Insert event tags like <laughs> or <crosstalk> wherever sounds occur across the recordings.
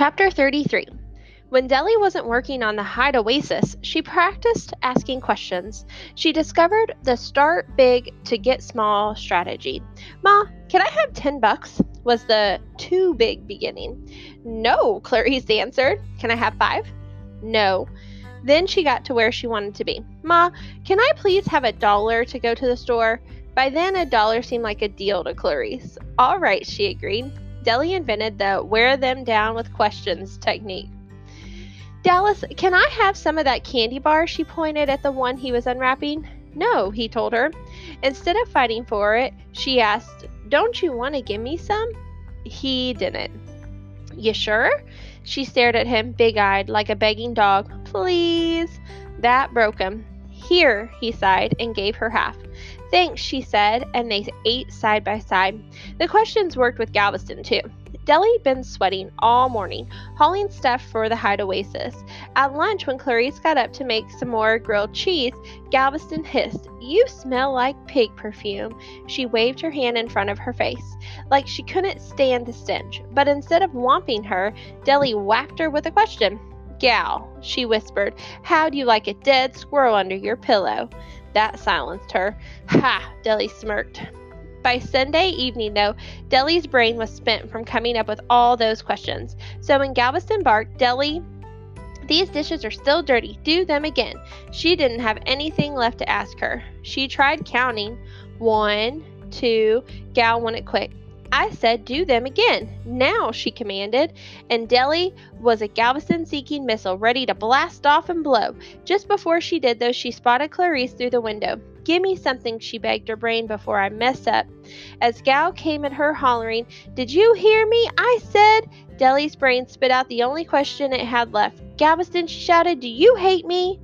Chapter 33 When Deli wasn't working on the Hide Oasis, she practiced asking questions. She discovered the start big to get small strategy. Ma, can I have 10 bucks? was the too big beginning. No, Clarice answered. Can I have five? No. Then she got to where she wanted to be. Ma, can I please have a dollar to go to the store? By then, a dollar seemed like a deal to Clarice. All right, she agreed. Deli invented the wear them down with questions technique. Dallas, can I have some of that candy bar? She pointed at the one he was unwrapping. No, he told her. Instead of fighting for it, she asked, Don't you want to give me some? He didn't. You sure? She stared at him, big eyed, like a begging dog. Please. That broke him. Here, he sighed and gave her half. Thanks, she said, and they ate side by side. The questions worked with Galveston, too. Deli'd been sweating all morning, hauling stuff for the Hide Oasis. At lunch, when Clarice got up to make some more grilled cheese, Galveston hissed, You smell like pig perfume. She waved her hand in front of her face, like she couldn't stand the stench. But instead of whomping her, Deli whacked her with a question. Gal, she whispered, how do you like a dead squirrel under your pillow? That silenced her. Ha! Deli smirked. By Sunday evening, though, Deli's brain was spent from coming up with all those questions. So when Galveston barked, Deli, these dishes are still dirty. Do them again. She didn't have anything left to ask her. She tried counting. One, two. Gal wanted quick. I said do them again. Now, she commanded, and Deli was a Galveston seeking missile ready to blast off and blow. Just before she did, though, she spotted Clarice through the window. Give me something, she begged her brain, before I mess up. As Gal came at her, hollering, Did you hear me? I said. Deli's brain spit out the only question it had left. Galveston, she shouted, Do you hate me?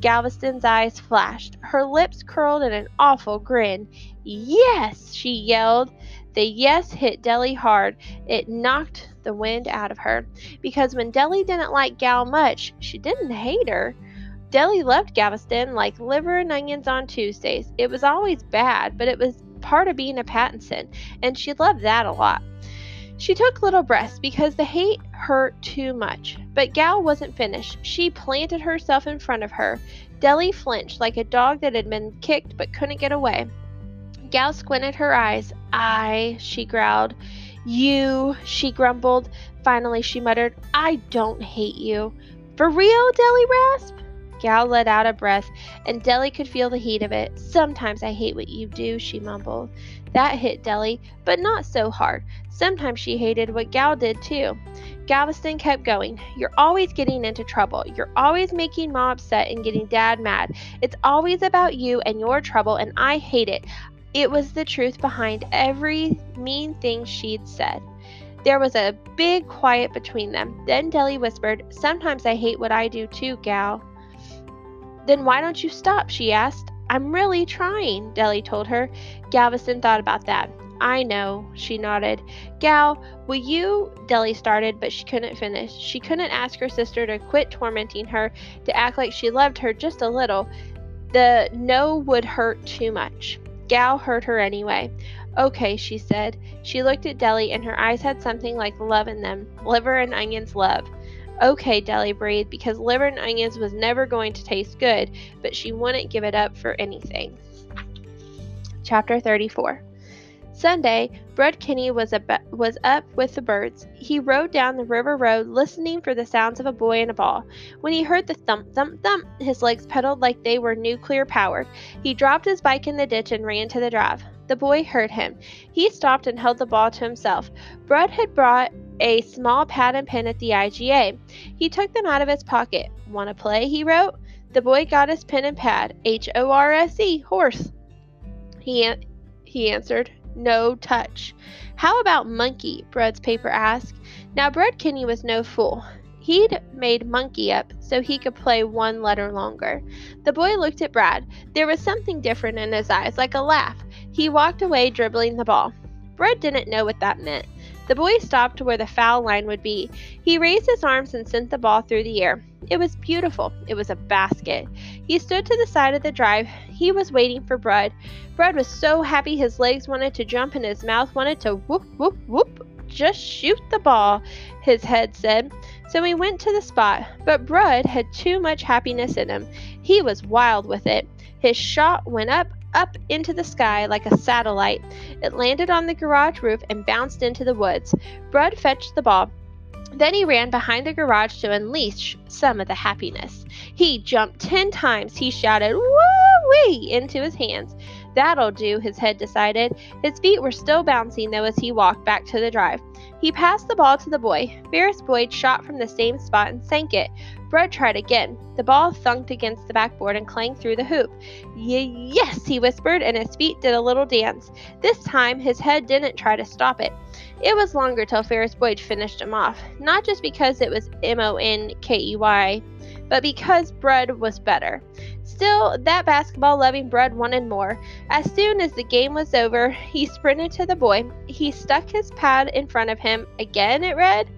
Galveston's eyes flashed. Her lips curled in an awful grin. Yes, she yelled. The yes hit Deli hard. It knocked the wind out of her. Because when Deli didn't like Gal much, she didn't hate her. Deli loved Galveston like liver and onions on Tuesdays. It was always bad, but it was part of being a Pattinson, and she loved that a lot. She took little breaths because the hate hurt too much. But Gal wasn't finished. She planted herself in front of her. Deli flinched like a dog that had been kicked but couldn't get away. Gal squinted her eyes. I, she growled. You, she grumbled. Finally, she muttered, I don't hate you. For real, Deli rasped. Gal let out a breath, and Deli could feel the heat of it. Sometimes I hate what you do, she mumbled. That hit Deli, but not so hard. Sometimes she hated what Gal did too. Galveston kept going. You're always getting into trouble. You're always making mom upset and getting dad mad. It's always about you and your trouble, and I hate it. It was the truth behind every mean thing she'd said. There was a big quiet between them. Then Deli whispered, Sometimes I hate what I do too, Gal. Then why don't you stop? she asked. I'm really trying, Deli told her. Galveston thought about that. I know, she nodded. Gal, will you? Deli started, but she couldn't finish. She couldn't ask her sister to quit tormenting her, to act like she loved her just a little. The no would hurt too much. Gal heard her anyway. Okay, she said. She looked at Deli, and her eyes had something like love in them liver and onions love. Okay, Deli breathed, because liver and onions was never going to taste good, but she wouldn't give it up for anything. Chapter 34 Sunday, Brud Kinney was, ab- was up with the birds. He rode down the river road, listening for the sounds of a boy and a ball. When he heard the thump, thump, thump, his legs pedaled like they were nuclear powered. He dropped his bike in the ditch and ran to the drive. The boy heard him. He stopped and held the ball to himself. Brud had brought a small pad and pen at the IGA. He took them out of his pocket. Want to play? he wrote. The boy got his pen and pad. H O R S E, horse. He, an- he answered. No touch. How about monkey? Brud's paper asked. Now, Brud Kinney was no fool. He'd made monkey up so he could play one letter longer. The boy looked at Brud. There was something different in his eyes, like a laugh. He walked away, dribbling the ball. Brud didn't know what that meant. The boy stopped where the foul line would be. He raised his arms and sent the ball through the air. It was beautiful. It was a basket. He stood to the side of the drive. He was waiting for Brud. Brud was so happy his legs wanted to jump and his mouth wanted to whoop, whoop, whoop. just shoot the ball, his head said. So he went to the spot, but Brud had too much happiness in him. He was wild with it. His shot went up, up into the sky like a satellite. It landed on the garage roof and bounced into the woods. Brud fetched the ball. Then he ran behind the garage to unleash some of the happiness. He jumped ten times. He shouted, Woo-wee! into his hands. That'll do, his head decided. His feet were still bouncing, though, as he walked back to the drive. He passed the ball to the boy. Ferris Boyd shot from the same spot and sank it. Brud tried again. The ball thunked against the backboard and clanged through the hoop. yes, he whispered, and his feet did a little dance. This time, his head didn't try to stop it. It was longer till Ferris Boyd finished him off, not just because it was M O N K E Y, but because Brud was better. Still, that basketball loving Brud wanted more. As soon as the game was over, he sprinted to the boy. He stuck his pad in front of him. Again, it read.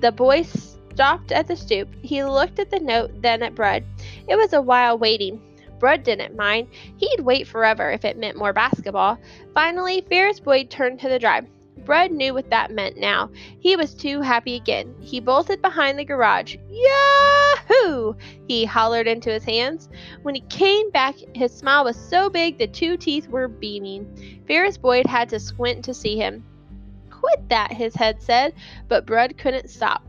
The boy stopped at the stoop. He looked at the note, then at Brud. It was a while waiting. Brud didn't mind. He'd wait forever if it meant more basketball. Finally, Ferris Boyd turned to the drive. Brud knew what that meant now. He was too happy again. He bolted behind the garage. Yahoo! He hollered into his hands. When he came back, his smile was so big the two teeth were beaming. Ferris Boyd had to squint to see him. Quit that, his head said, but Brud couldn't stop.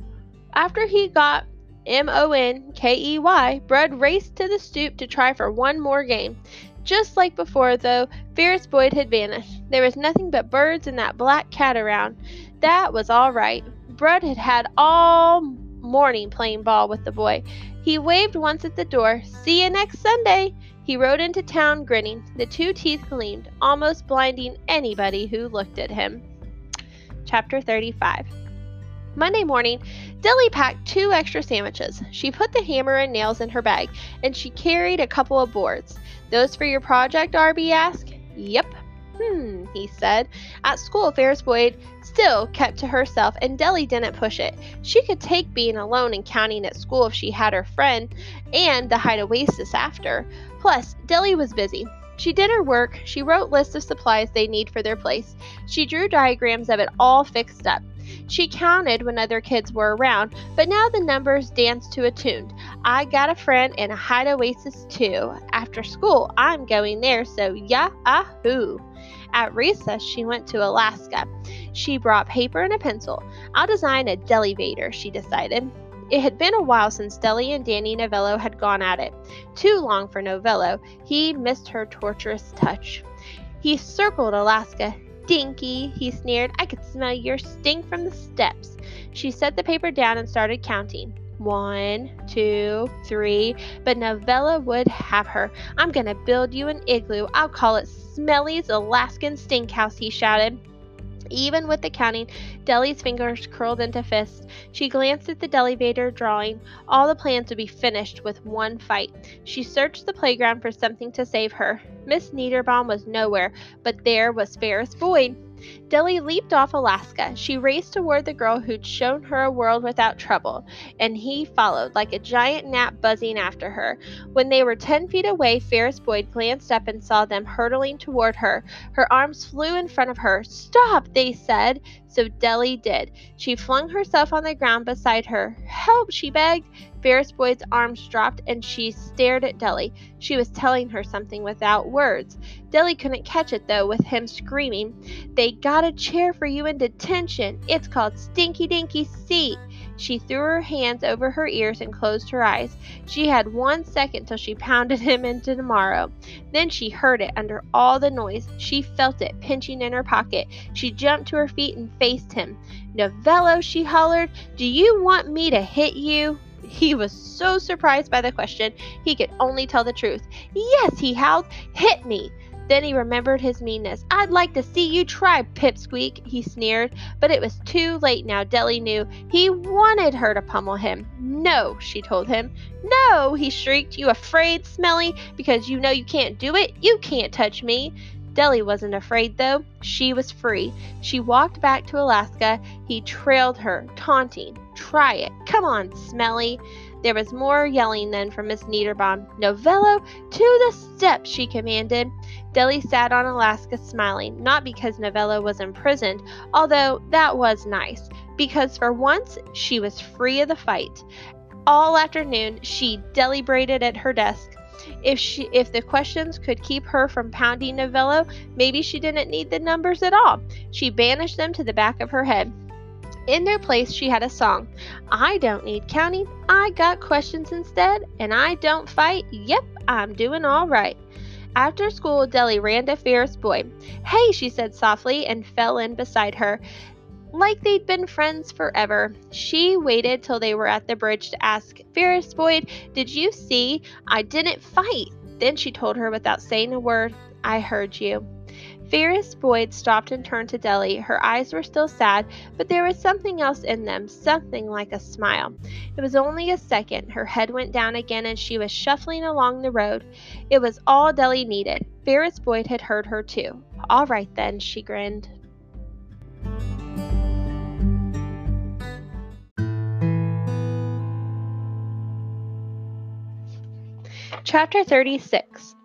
After he got M O N K E Y, Brud raced to the stoop to try for one more game. Just like before, though, Ferris Boyd had vanished. There was nothing but birds and that black cat around. That was all right. Brud had had all morning playing ball with the boy. He waved once at the door. See you next Sunday. He rode into town grinning. The two teeth gleamed, almost blinding anybody who looked at him. Chapter 35 Monday morning, Deli packed two extra sandwiches. She put the hammer and nails in her bag, and she carried a couple of boards. Those for your project? RB asked. Yep. Hmm, he said. At school, Ferris Boyd still kept to herself, and Deli didn't push it. She could take being alone and counting at school if she had her friend and the hide oasis after. Plus, Deli was busy. She did her work. She wrote lists of supplies they need for their place. She drew diagrams of it all fixed up. She counted when other kids were around, but now the numbers danced to a tune. I got a friend in a hide oasis too. After school, I'm going there, so yahoo! At recess, she went to Alaska. She brought paper and a pencil. I'll design a delivator, she decided. It had been a while since Deli and Danny Novello had gone at it. Too long for Novello. He missed her torturous touch. He circled Alaska, Stinky, he sneered. I could smell your stink from the steps. She set the paper down and started counting. One, two, three. But Novello would have her. I'm gonna build you an igloo. I'll call it Smelly's Alaskan Stink House, he shouted. Even with the counting, Deli's fingers curled into fists. She glanced at the delivator drawing. All the plans would be finished with one fight. She searched the playground for something to save her. Miss Niederbaum was nowhere, but there was Ferris Boyd. Deli leaped off Alaska. She raced toward the girl who'd shown her a world without trouble, and he followed like a giant gnat buzzing after her. When they were ten feet away, Ferris Boyd glanced up and saw them hurtling toward her. Her arms flew in front of her. Stop, they said. So Deli did. She flung herself on the ground beside her. Help, she begged. Ferris Boyd's arms dropped and she stared at Deli. She was telling her something without words. Deli couldn't catch it though, with him screaming, They got a chair for you in detention. It's called Stinky Dinky Seat. She threw her hands over her ears and closed her eyes. She had one second till she pounded <laughs> him into tomorrow. Then she heard it under all the noise. She felt it pinching in her pocket. She jumped to her feet and faced him. Novello, she hollered, do you want me to hit you? He was so surprised by the question, he could only tell the truth. Yes, he howled, hit me. Then he remembered his meanness. I'd like to see you try, Pipsqueak, he sneered. But it was too late now, Deli knew. He wanted her to pummel him. No, she told him. No, he shrieked. You afraid, Smelly? Because you know you can't do it? You can't touch me. Deli wasn't afraid, though. She was free. She walked back to Alaska. He trailed her, taunting. Try it. Come on, Smelly. There was more yelling then from Miss Niederbaum. Novello, to the steps, she commanded. Deli sat on Alaska smiling, not because Novello was imprisoned, although that was nice, because for once she was free of the fight. All afternoon she deliberated at her desk. If she if the questions could keep her from pounding Novello, maybe she didn't need the numbers at all. She banished them to the back of her head. In their place, she had a song. I don't need counting. I got questions instead, and I don't fight. Yep, I'm doing all right. After school, Deli ran to Ferris Boy. Hey, she said softly and fell in beside her. Like they'd been friends forever. She waited till they were at the bridge to ask Ferris Boyd, Did you see? I didn't fight. Then she told her without saying a word, I heard you. Ferris Boyd stopped and turned to Deli. Her eyes were still sad, but there was something else in them, something like a smile. It was only a second. Her head went down again and she was shuffling along the road. It was all Deli needed. Ferris Boyd had heard her too. All right then, she grinned. Chapter 36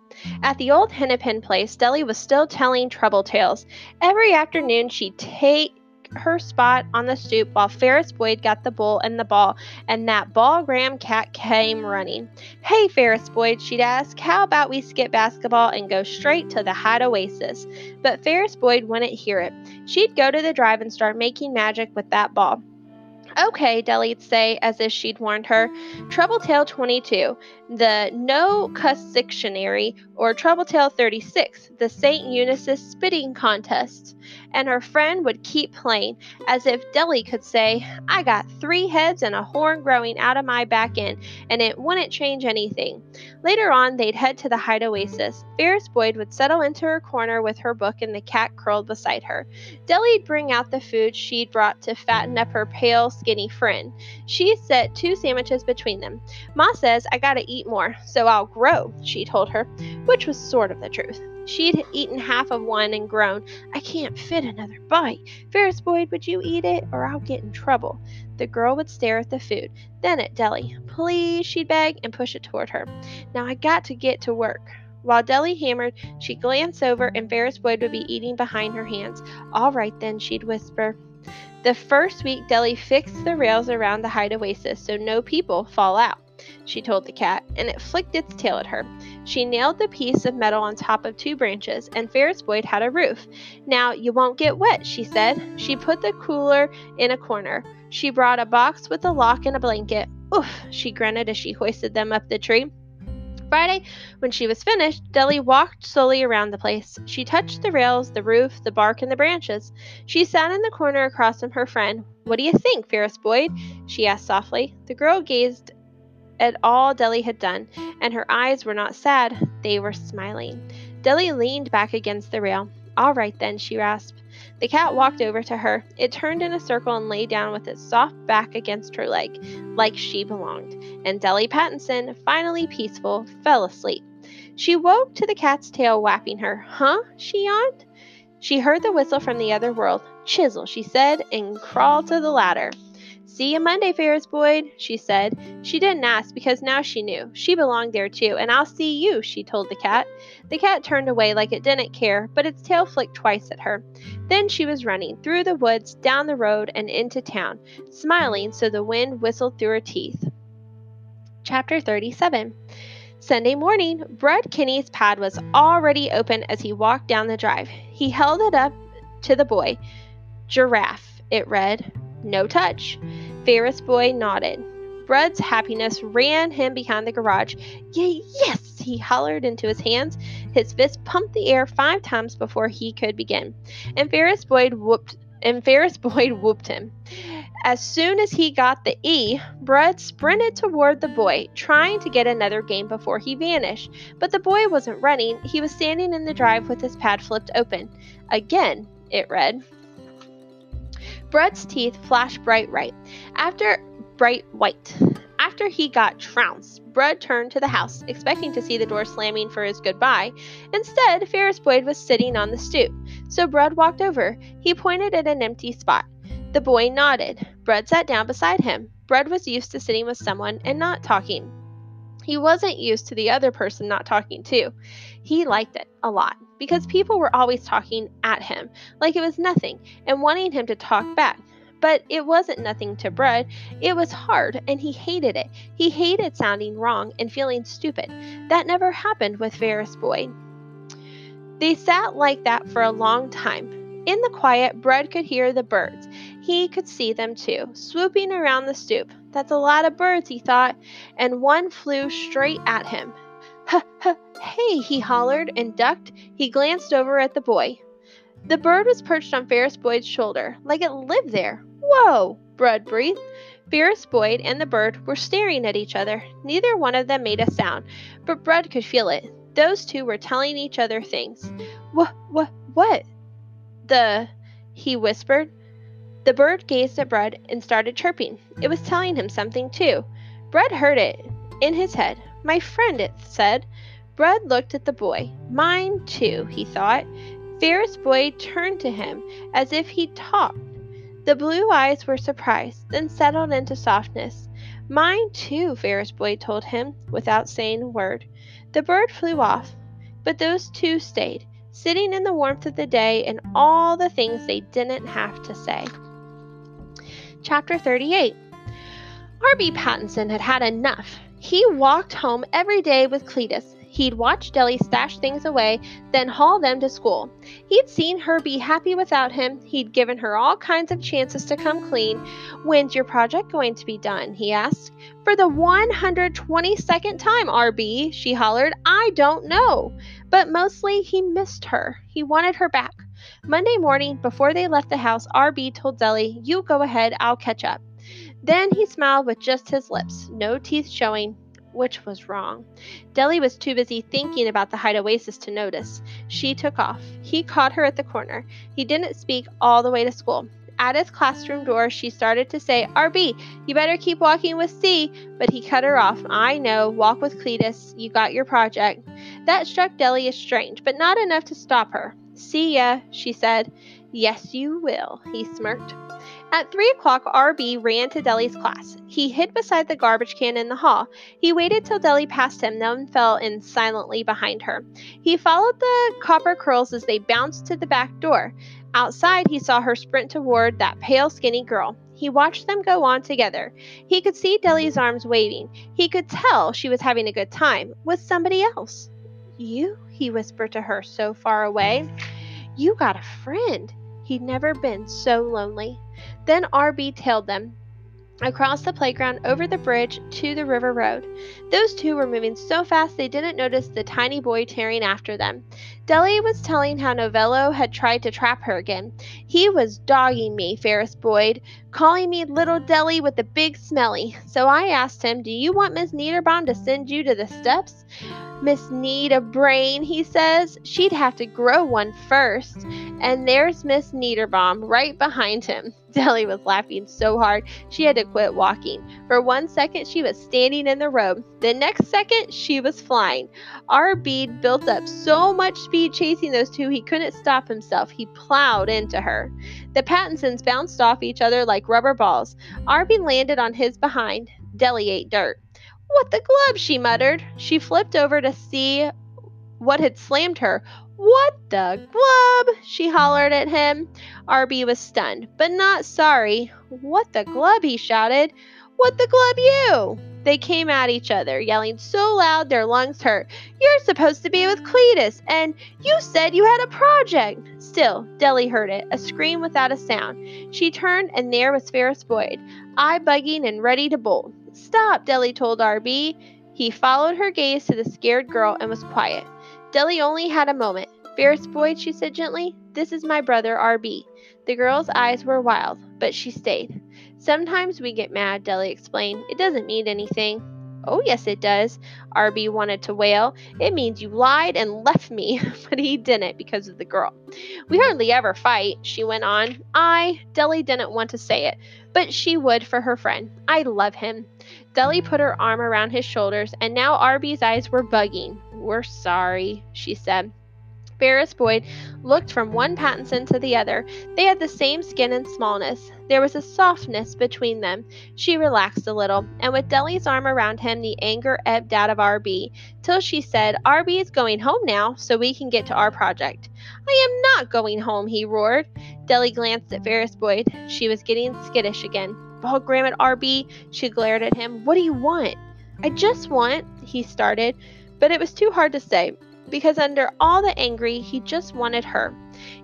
at the old Hennepin place, Deli was still telling trouble tales. Every afternoon, she'd take her spot on the stoop while Ferris Boyd got the bull and the ball, and that ball gram cat came running. Hey, Ferris Boyd, she'd ask, how about we skip basketball and go straight to the Hide Oasis? But Ferris Boyd wouldn't hear it. She'd go to the drive and start making magic with that ball. Okay, Deli'd say, as if she'd warned her. Trouble Tale 22, the No Cuss Dictionary, or Trouble Tale 36, the St. Eunice's Spitting Contest. And her friend would keep playing, as if Deli could say, I got three heads and a horn growing out of my back end, and it wouldn't change anything. Later on, they'd head to the Hyde Oasis. Ferris Boyd would settle into her corner with her book and the cat curled beside her. Deli'd bring out the food she'd brought to fatten up her pale, skinny friend. She set two sandwiches between them. Ma says I gotta eat more, so I'll grow, she told her, which was sort of the truth. She'd eaten half of one and groaned, I can't fit another bite. Ferris Boyd, would you eat it, or I'll get in trouble? The girl would stare at the food, then at Deli. Please, she'd beg, and push it toward her. Now I got to get to work. While Deli hammered, she'd glance over, and Ferris Boyd would be eating behind her hands. All right, then, she'd whisper. The first week, Deli fixed the rails around the Hyde Oasis so no people fall out, she told the cat, and it flicked its tail at her. She nailed the piece of metal on top of two branches, and Ferris Boyd had a roof. Now you won't get wet, she said. She put the cooler in a corner. She brought a box with a lock and a blanket. Oof, she grunted as she hoisted them up the tree. Friday, when she was finished, Deli walked slowly around the place. She touched the rails, the roof, the bark, and the branches. She sat in the corner across from her friend. What do you think, Ferris Boyd? she asked softly. The girl gazed at all Deli had done, and her eyes were not sad, they were smiling. Deli leaned back against the rail. All right, then, she rasped. The cat walked over to her. It turned in a circle and lay down with its soft back against her leg, like she belonged. And Deli Pattinson, finally peaceful, fell asleep. She woke to the cat's tail whapping her. Huh? she yawned. She heard the whistle from the other world. Chisel, she said, and crawled to the ladder. See you Monday, Ferris Boyd, she said. She didn't ask because now she knew. She belonged there too, and I'll see you, she told the cat. The cat turned away like it didn't care, but its tail flicked twice at her. Then she was running through the woods, down the road, and into town, smiling so the wind whistled through her teeth. Chapter 37 Sunday morning, Brud Kinney's pad was already open as he walked down the drive. He held it up to the boy. Giraffe, it read. No touch. Ferris Boy nodded. Brud's happiness ran him behind the garage. Yay, yes! He hollered into his hands. His fist pumped the air five times before he could begin. And Ferris Boyd whooped and Ferris <laughs> Boyd whooped him. As soon as he got the E, Brud sprinted toward the boy, trying to get another game before he vanished. But the boy wasn't running, he was standing in the drive with his pad flipped open. Again, it read. Brud's teeth flashed bright white. After bright white. After he got trounced, Brud turned to the house, expecting to see the door slamming for his goodbye. Instead, Ferris Boyd was sitting on the stoop. So Brud walked over. He pointed at an empty spot. The boy nodded. Brud sat down beside him. Brud was used to sitting with someone and not talking. He wasn't used to the other person not talking too. He liked it a lot because people were always talking at him like it was nothing and wanting him to talk back. But it wasn't nothing to Brud. It was hard and he hated it. He hated sounding wrong and feeling stupid. That never happened with Ferris Boyd. They sat like that for a long time. In the quiet, Brud could hear the birds. He could see them too, swooping around the stoop. That's a lot of birds, he thought, and one flew straight at him. Ha <laughs> hey, he hollered and ducked. He glanced over at the boy. The bird was perched on Ferris Boyd's shoulder, like it lived there. Whoa, Brud breathed. Ferris Boyd and the bird were staring at each other. Neither one of them made a sound, but Brud could feel it. Those two were telling each other things. What, what, what? The, he whispered. The bird gazed at Brud and started chirping. It was telling him something, too. Bread heard it in his head. My friend, it said. Brud looked at the boy. Mine, too, he thought. Ferris Boyd turned to him as if he'd talked. The blue eyes were surprised, then settled into softness. Mine, too, Ferris Boyd told him, without saying a word. The bird flew off, but those two stayed, sitting in the warmth of the day and all the things they didn't have to say. Chapter 38 R.B. Pattinson had had enough. He walked home every day with Cletus. He'd watch Deli stash things away, then haul them to school. He'd seen her be happy without him. He'd given her all kinds of chances to come clean. When's your project going to be done? he asked. For the 122nd time, RB, she hollered. I don't know. But mostly he missed her. He wanted her back. Monday morning, before they left the house, RB told Deli, You go ahead, I'll catch up. Then he smiled with just his lips, no teeth showing, which was wrong. Deli was too busy thinking about the Hyde Oasis to notice. She took off. He caught her at the corner. He didn't speak all the way to school. At his classroom door, she started to say, RB, you better keep walking with C, but he cut her off. I know, walk with Cletus, you got your project. That struck Deli as strange, but not enough to stop her. See ya, she said. Yes, you will, he smirked. At three o'clock, RB ran to Deli's class. He hid beside the garbage can in the hall. He waited till Deli passed him, then fell in silently behind her. He followed the copper curls as they bounced to the back door. Outside, he saw her sprint toward that pale, skinny girl. He watched them go on together. He could see Deli's arms waving. He could tell she was having a good time with somebody else. You? he whispered to her so far away. You got a friend. He'd never been so lonely. Then RB tailed them across the playground over the bridge to the river road. Those two were moving so fast they didn't notice the tiny boy tearing after them. Deli was telling how Novello had tried to trap her again. He was dogging me, Ferris Boyd, calling me little Deli with the big smelly. So I asked him, Do you want Miss Niederbaum to send you to the steps? Miss Need a brain, he says. She'd have to grow one first. And there's Miss Niederbaum right behind him. Deli was laughing so hard she had to quit walking. For one second, she was standing in the road. The next second, she was flying. RB built up so much speed chasing those two he couldn't stop himself. He plowed into her. The Pattinsons bounced off each other like rubber balls. RB landed on his behind. Deli ate dirt. What the glove? she muttered. She flipped over to see what had slammed her. What the glove? she hollered at him. RB was stunned, but not sorry. What the glove? he shouted. What the glove you? They came at each other, yelling so loud their lungs hurt. You're supposed to be with Cletus, and you said you had a project. Still, Deli heard it, a scream without a sound. She turned, and there was Ferris Boyd, eye bugging and ready to bolt. Stop, Deli told RB. He followed her gaze to the scared girl and was quiet. Deli only had a moment. Ferris Boyd, she said gently, this is my brother RB. The girl's eyes were wild, but she stayed. Sometimes we get mad, Deli explained. It doesn't mean anything. Oh, yes, it does, RB wanted to wail. It means you lied and left me, <laughs> but he didn't because of the girl. We hardly ever fight, she went on. I, Deli didn't want to say it, but she would for her friend. I love him. Deli put her arm around his shoulders, and now RB's eyes were bugging. We're sorry, she said. Ferris Boyd looked from one Pattinson to the other. They had the same skin and smallness. There was a softness between them. She relaxed a little, and with Deli's arm around him, the anger ebbed out of RB, till she said, RB is going home now, so we can get to our project. I am not going home, he roared. Deli glanced at Ferris Boyd. She was getting skittish again. Oh, Ball Graham at RB, she glared at him. What do you want? I just want, he started, but it was too hard to say because under all the angry, he just wanted her.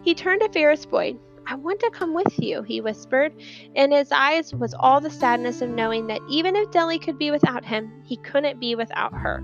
He turned to Ferris Boyd. I want to come with you, he whispered. In his eyes was all the sadness of knowing that even if Deli could be without him, he couldn't be without her.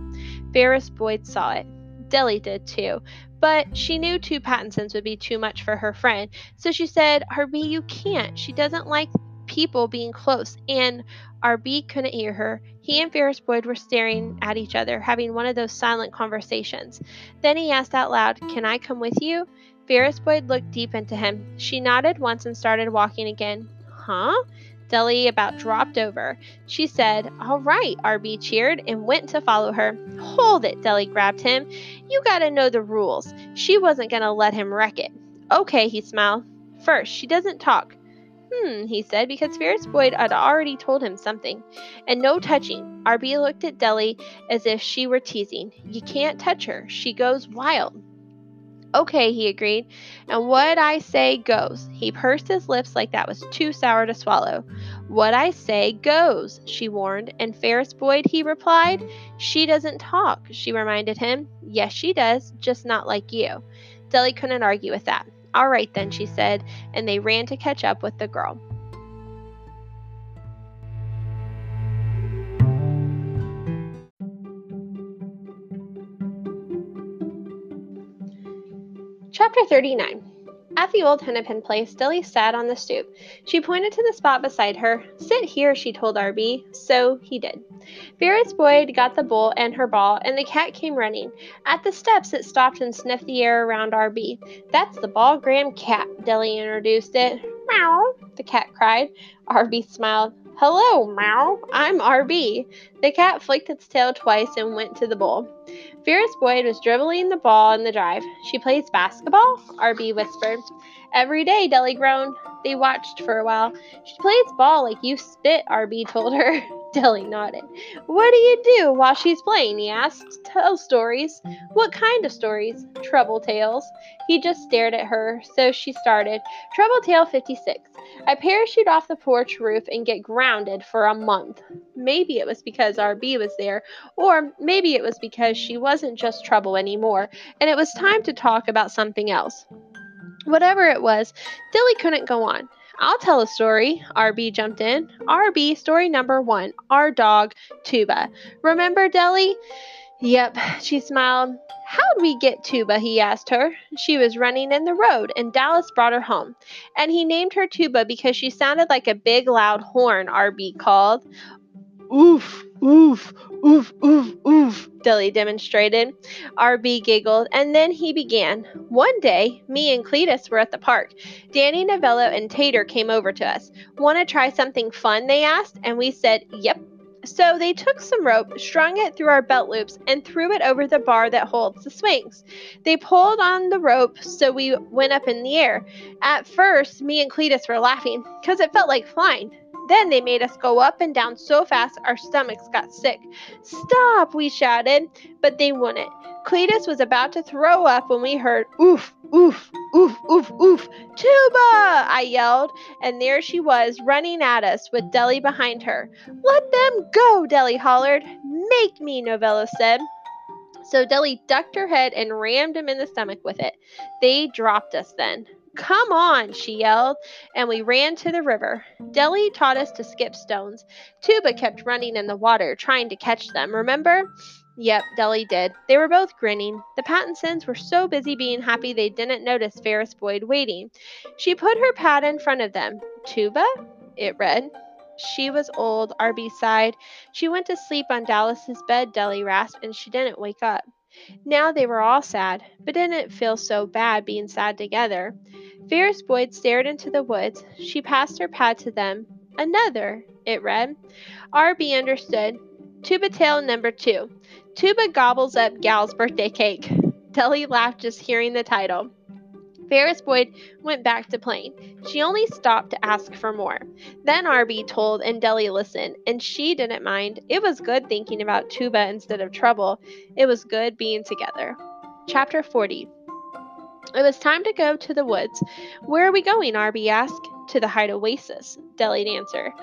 Ferris Boyd saw it. Deli did too, but she knew two Pattinsons would be too much for her friend, so she said, RB, you can't. She doesn't like people being close, and RB couldn't hear her. He and Ferris Boyd were staring at each other, having one of those silent conversations. Then he asked out loud, Can I come with you? Ferris Boyd looked deep into him. She nodded once and started walking again. Huh? Deli about dropped over. She said, All right, RB cheered and went to follow her. Hold it, Deli grabbed him. You gotta know the rules. She wasn't gonna let him wreck it. Okay, he smiled. First, she doesn't talk. Hmm, he said, because Ferris Boyd had already told him something. And no touching. RB looked at Deli as if she were teasing. You can't touch her. She goes wild. Okay, he agreed. And what I say goes. He pursed his lips like that was too sour to swallow. What I say goes, she warned. And Ferris Boyd, he replied. She doesn't talk, she reminded him. Yes, she does, just not like you. Deli couldn't argue with that. All right, then, she said, and they ran to catch up with the girl. Chapter 39 At the old Hennepin place, Deli sat on the stoop. She pointed to the spot beside her. Sit here, she told RB. So he did. Ferris Boyd got the bowl and her ball, and the cat came running. At the steps, it stopped and sniffed the air around RB. That's the Ball Graham cat, Deli introduced it. Meow, the cat cried. RB smiled. Hello, Meow. I'm RB. The cat flicked its tail twice and went to the bowl. Ferris Boyd was dribbling the ball in the drive. She plays basketball? RB whispered. Every day, Deli groaned. They watched for a while. She plays ball like you spit, RB told her. <laughs> Deli nodded. What do you do while she's playing? he asked. Tell stories. What kind of stories? Trouble tales. He just stared at her, so she started. Trouble tale 56. I parachute off the porch roof and get grounded for a month. Maybe it was because RB was there, or maybe it was because she wasn't just trouble anymore, and it was time to talk about something else. Whatever it was, Deli couldn't go on. I'll tell a story. RB jumped in. RB, story number one Our dog, Tuba. Remember Deli? Yep, she smiled. How'd we get Tuba? he asked her. She was running in the road, and Dallas brought her home. And he named her Tuba because she sounded like a big, loud horn, RB called. Oof, oof, oof, oof, oof, Deli demonstrated. RB giggled, and then he began. One day, me and Cletus were at the park. Danny Novello and Tater came over to us. Want to try something fun? They asked, and we said, Yep. So they took some rope, strung it through our belt loops, and threw it over the bar that holds the swings. They pulled on the rope so we went up in the air. At first, me and Cletus were laughing because it felt like flying. Then they made us go up and down so fast our stomachs got sick. Stop, we shouted, but they wouldn't. Cletus was about to throw up when we heard oof, oof, oof, oof, oof. Tuba! I yelled, and there she was running at us with Deli behind her. Let them go, Deli hollered. Make me, Novello said. So Deli ducked her head and rammed him in the stomach with it. They dropped us then. Come on, she yelled, and we ran to the river. Deli taught us to skip stones. Tuba kept running in the water, trying to catch them, remember? Yep, Deli did. They were both grinning. The Pattinsons were so busy being happy they didn't notice Ferris Boyd waiting. She put her pad in front of them. Tuba? It read. She was old, RB sighed. She went to sleep on Dallas's bed, Deli rasped, and she didn't wake up. Now they were all sad, but didn't feel so bad being sad together. Ferris Boyd stared into the woods. She passed her pad to them. Another, it read. RB understood. Tuba tale number two. Tuba gobbles up Gal's birthday cake. Deli laughed just hearing the title. Ferris Boyd went back to playing. She only stopped to ask for more. Then RB told and Deli listened, and she didn't mind. It was good thinking about Tuba instead of trouble. It was good being together. Chapter 40 It was time to go to the woods. Where are we going? RB asked. To the Hyde Oasis, Deli'd answer.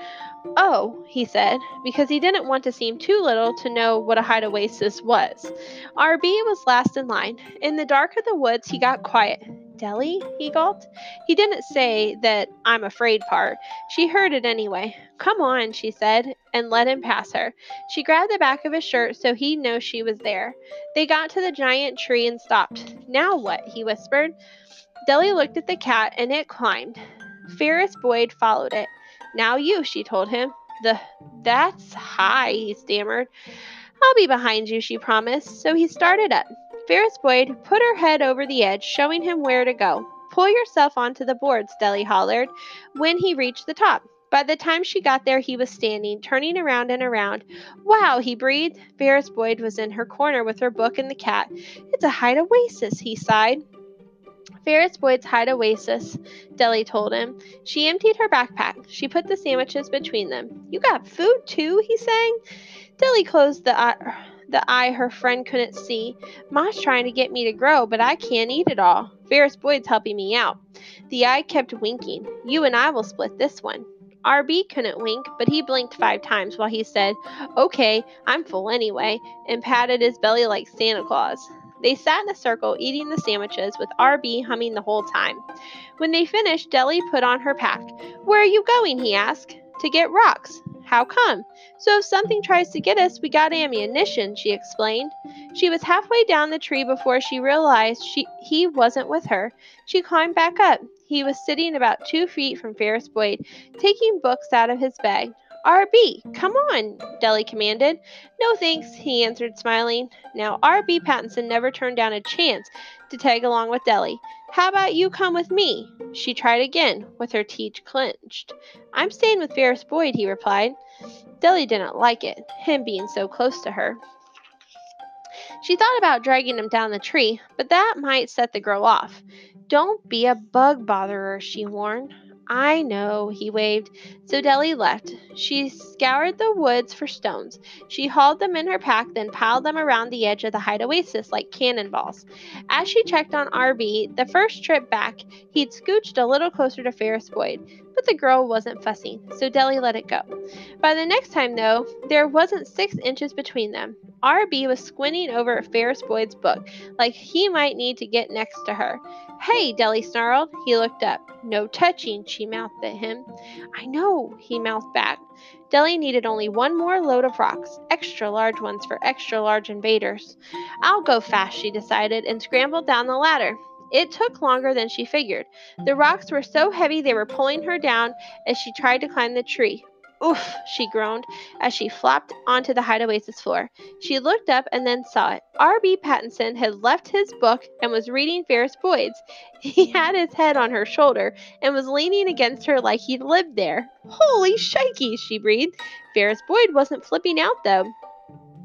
Oh, he said, because he didn't want to seem too little to know what a Hyde Oasis was. RB was last in line. In the dark of the woods, he got quiet. Deli? he gulped. He didn't say that I'm afraid part. She heard it anyway. Come on, she said, and let him pass her. She grabbed the back of his shirt so he'd know she was there. They got to the giant tree and stopped. Now what? he whispered. Deli looked at the cat and it climbed. Ferris Boyd followed it. Now you, she told him. The that's high, he stammered. I'll be behind you, she promised. So he started up. Ferris Boyd put her head over the edge, showing him where to go. Pull yourself onto the boards, Deli hollered when he reached the top. By the time she got there, he was standing, turning around and around. Wow, he breathed. Ferris Boyd was in her corner with her book and the cat. It's a Hyde Oasis, he sighed. Ferris Boyd's Hyde Oasis, Deli told him. She emptied her backpack. She put the sandwiches between them. You got food too, he sang. Deli closed the eye, the eye her friend couldn't see. Ma's trying to get me to grow, but I can't eat it all. Ferris Boyd's helping me out. The eye kept winking. You and I will split this one. RB couldn't wink, but he blinked five times while he said, Okay, I'm full anyway, and patted his belly like Santa Claus. They sat in a circle eating the sandwiches with RB humming the whole time. When they finished, Deli put on her pack. Where are you going? he asked. To get rocks. How come? So if something tries to get us, we got ammunition, she explained. She was halfway down the tree before she realized she, he wasn't with her. She climbed back up. He was sitting about two feet from Ferris Boyd, taking books out of his bag. RB, come on, Deli commanded. No thanks, he answered, smiling. Now, RB Pattinson never turned down a chance to tag along with Deli. How about you come with me? She tried again, with her teeth clenched. I'm staying with Ferris Boyd, he replied. Deli didn't like it, him being so close to her. She thought about dragging him down the tree, but that might set the girl off. Don't be a bug botherer, she warned. I know, he waved. So Deli left. She scoured the woods for stones. She hauled them in her pack, then piled them around the edge of the hide Oasis like cannonballs. As she checked on RB, the first trip back, he'd scooched a little closer to Ferris Boyd, but the girl wasn't fussing, so Deli let it go. By the next time, though, there wasn't six inches between them. RB was squinting over Ferris Boyd's book, like he might need to get next to her. Hey, Deli snarled. He looked up. No touching, she mouthed at him. I know, he mouthed back. Deli needed only one more load of rocks, extra large ones for extra large invaders. I'll go fast, she decided, and scrambled down the ladder. It took longer than she figured. The rocks were so heavy they were pulling her down as she tried to climb the tree. Oof, she groaned as she flopped onto the Oasis floor. She looked up and then saw it. R.B. Pattinson had left his book and was reading Ferris Boyd's. He had his head on her shoulder and was leaning against her like he'd lived there. Holy shikey, she breathed. Ferris Boyd wasn't flipping out, though.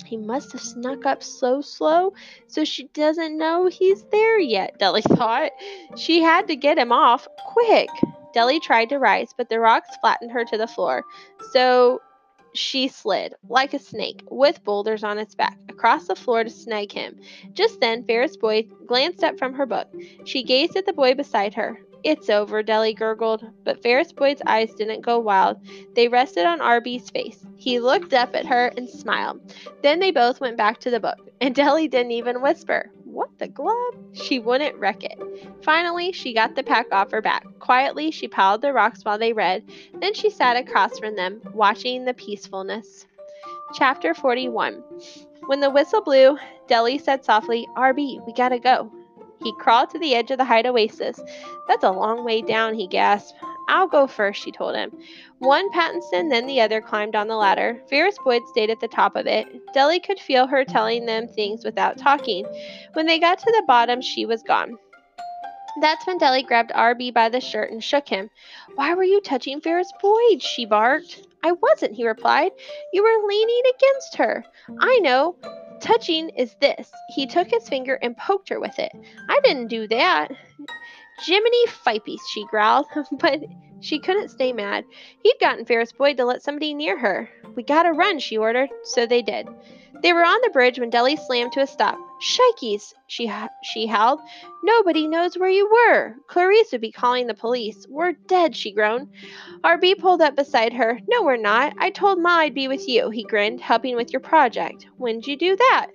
He must have snuck up so slow so she doesn't know he's there yet, Deli <laughs> thought. She had to get him off quick. Deli tried to rise, but the rocks flattened her to the floor. So she slid, like a snake, with boulders on its back, across the floor to snag him. Just then, Ferris Boy glanced up from her book. She gazed at the boy beside her. It's over, Deli gurgled, but Ferris Boyd's eyes didn't go wild. They rested on RB's face. He looked up at her and smiled. Then they both went back to the book, and Deli didn't even whisper. What the glove? She wouldn't wreck it. Finally, she got the pack off her back. Quietly, she piled the rocks while they read. Then she sat across from them, watching the peacefulness. Chapter 41 When the whistle blew, Deli said softly, RB, we gotta go. He crawled to the edge of the Hyde Oasis. That's a long way down, he gasped. I'll go first, she told him. One Pattinson, then the other climbed on the ladder. Ferris Boyd stayed at the top of it. Deli could feel her telling them things without talking. When they got to the bottom, she was gone. That's when Deli grabbed RB by the shirt and shook him. Why were you touching Ferris Boyd? she barked. I wasn't, he replied. You were leaning against her. I know. Touching is this. He took his finger and poked her with it. I didn't do that. Jiminy Fipes, she growled, <laughs> but she couldn't stay mad. He'd gotten Ferris Boyd to let somebody near her. We gotta run, she ordered. So they did. They were on the bridge when Deli slammed to a stop. Shikeys, she, she howled. Nobody knows where you were. Clarice would be calling the police. We're dead, she groaned. RB pulled up beside her. No, we're not. I told Ma I'd be with you, he grinned, helping with your project. When'd you do that?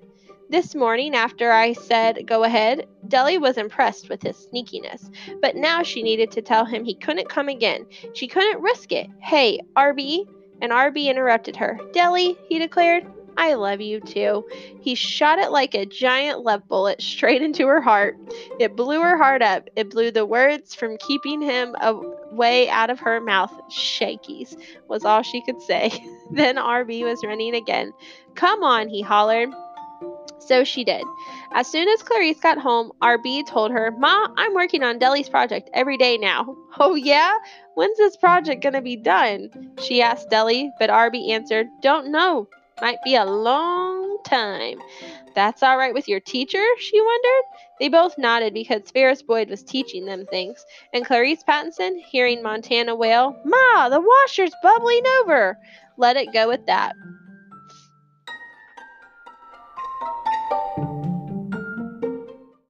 This morning, after I said go ahead, Delly was impressed with his sneakiness, but now she needed to tell him he couldn't come again. She couldn't risk it. Hey, RB? And RB interrupted her. Delly, he declared, I love you too. He shot it like a giant love bullet straight into her heart. It blew her heart up. It blew the words from keeping him away out of her mouth. Shakies was all she could say. <laughs> then RB was running again. Come on, he hollered. So she did. As soon as Clarice got home, RB told her, Ma, I'm working on Delly's project every day now. <laughs> Oh, yeah? When's this project to be done? She asked Delly, but RB answered, Don't know. Might be a long time. That's all right with your teacher? she wondered. They both nodded because Ferris Boyd was teaching them things, and Clarice Pattison, hearing Montana wail, Ma, the washer's bubbling over, let it go at that.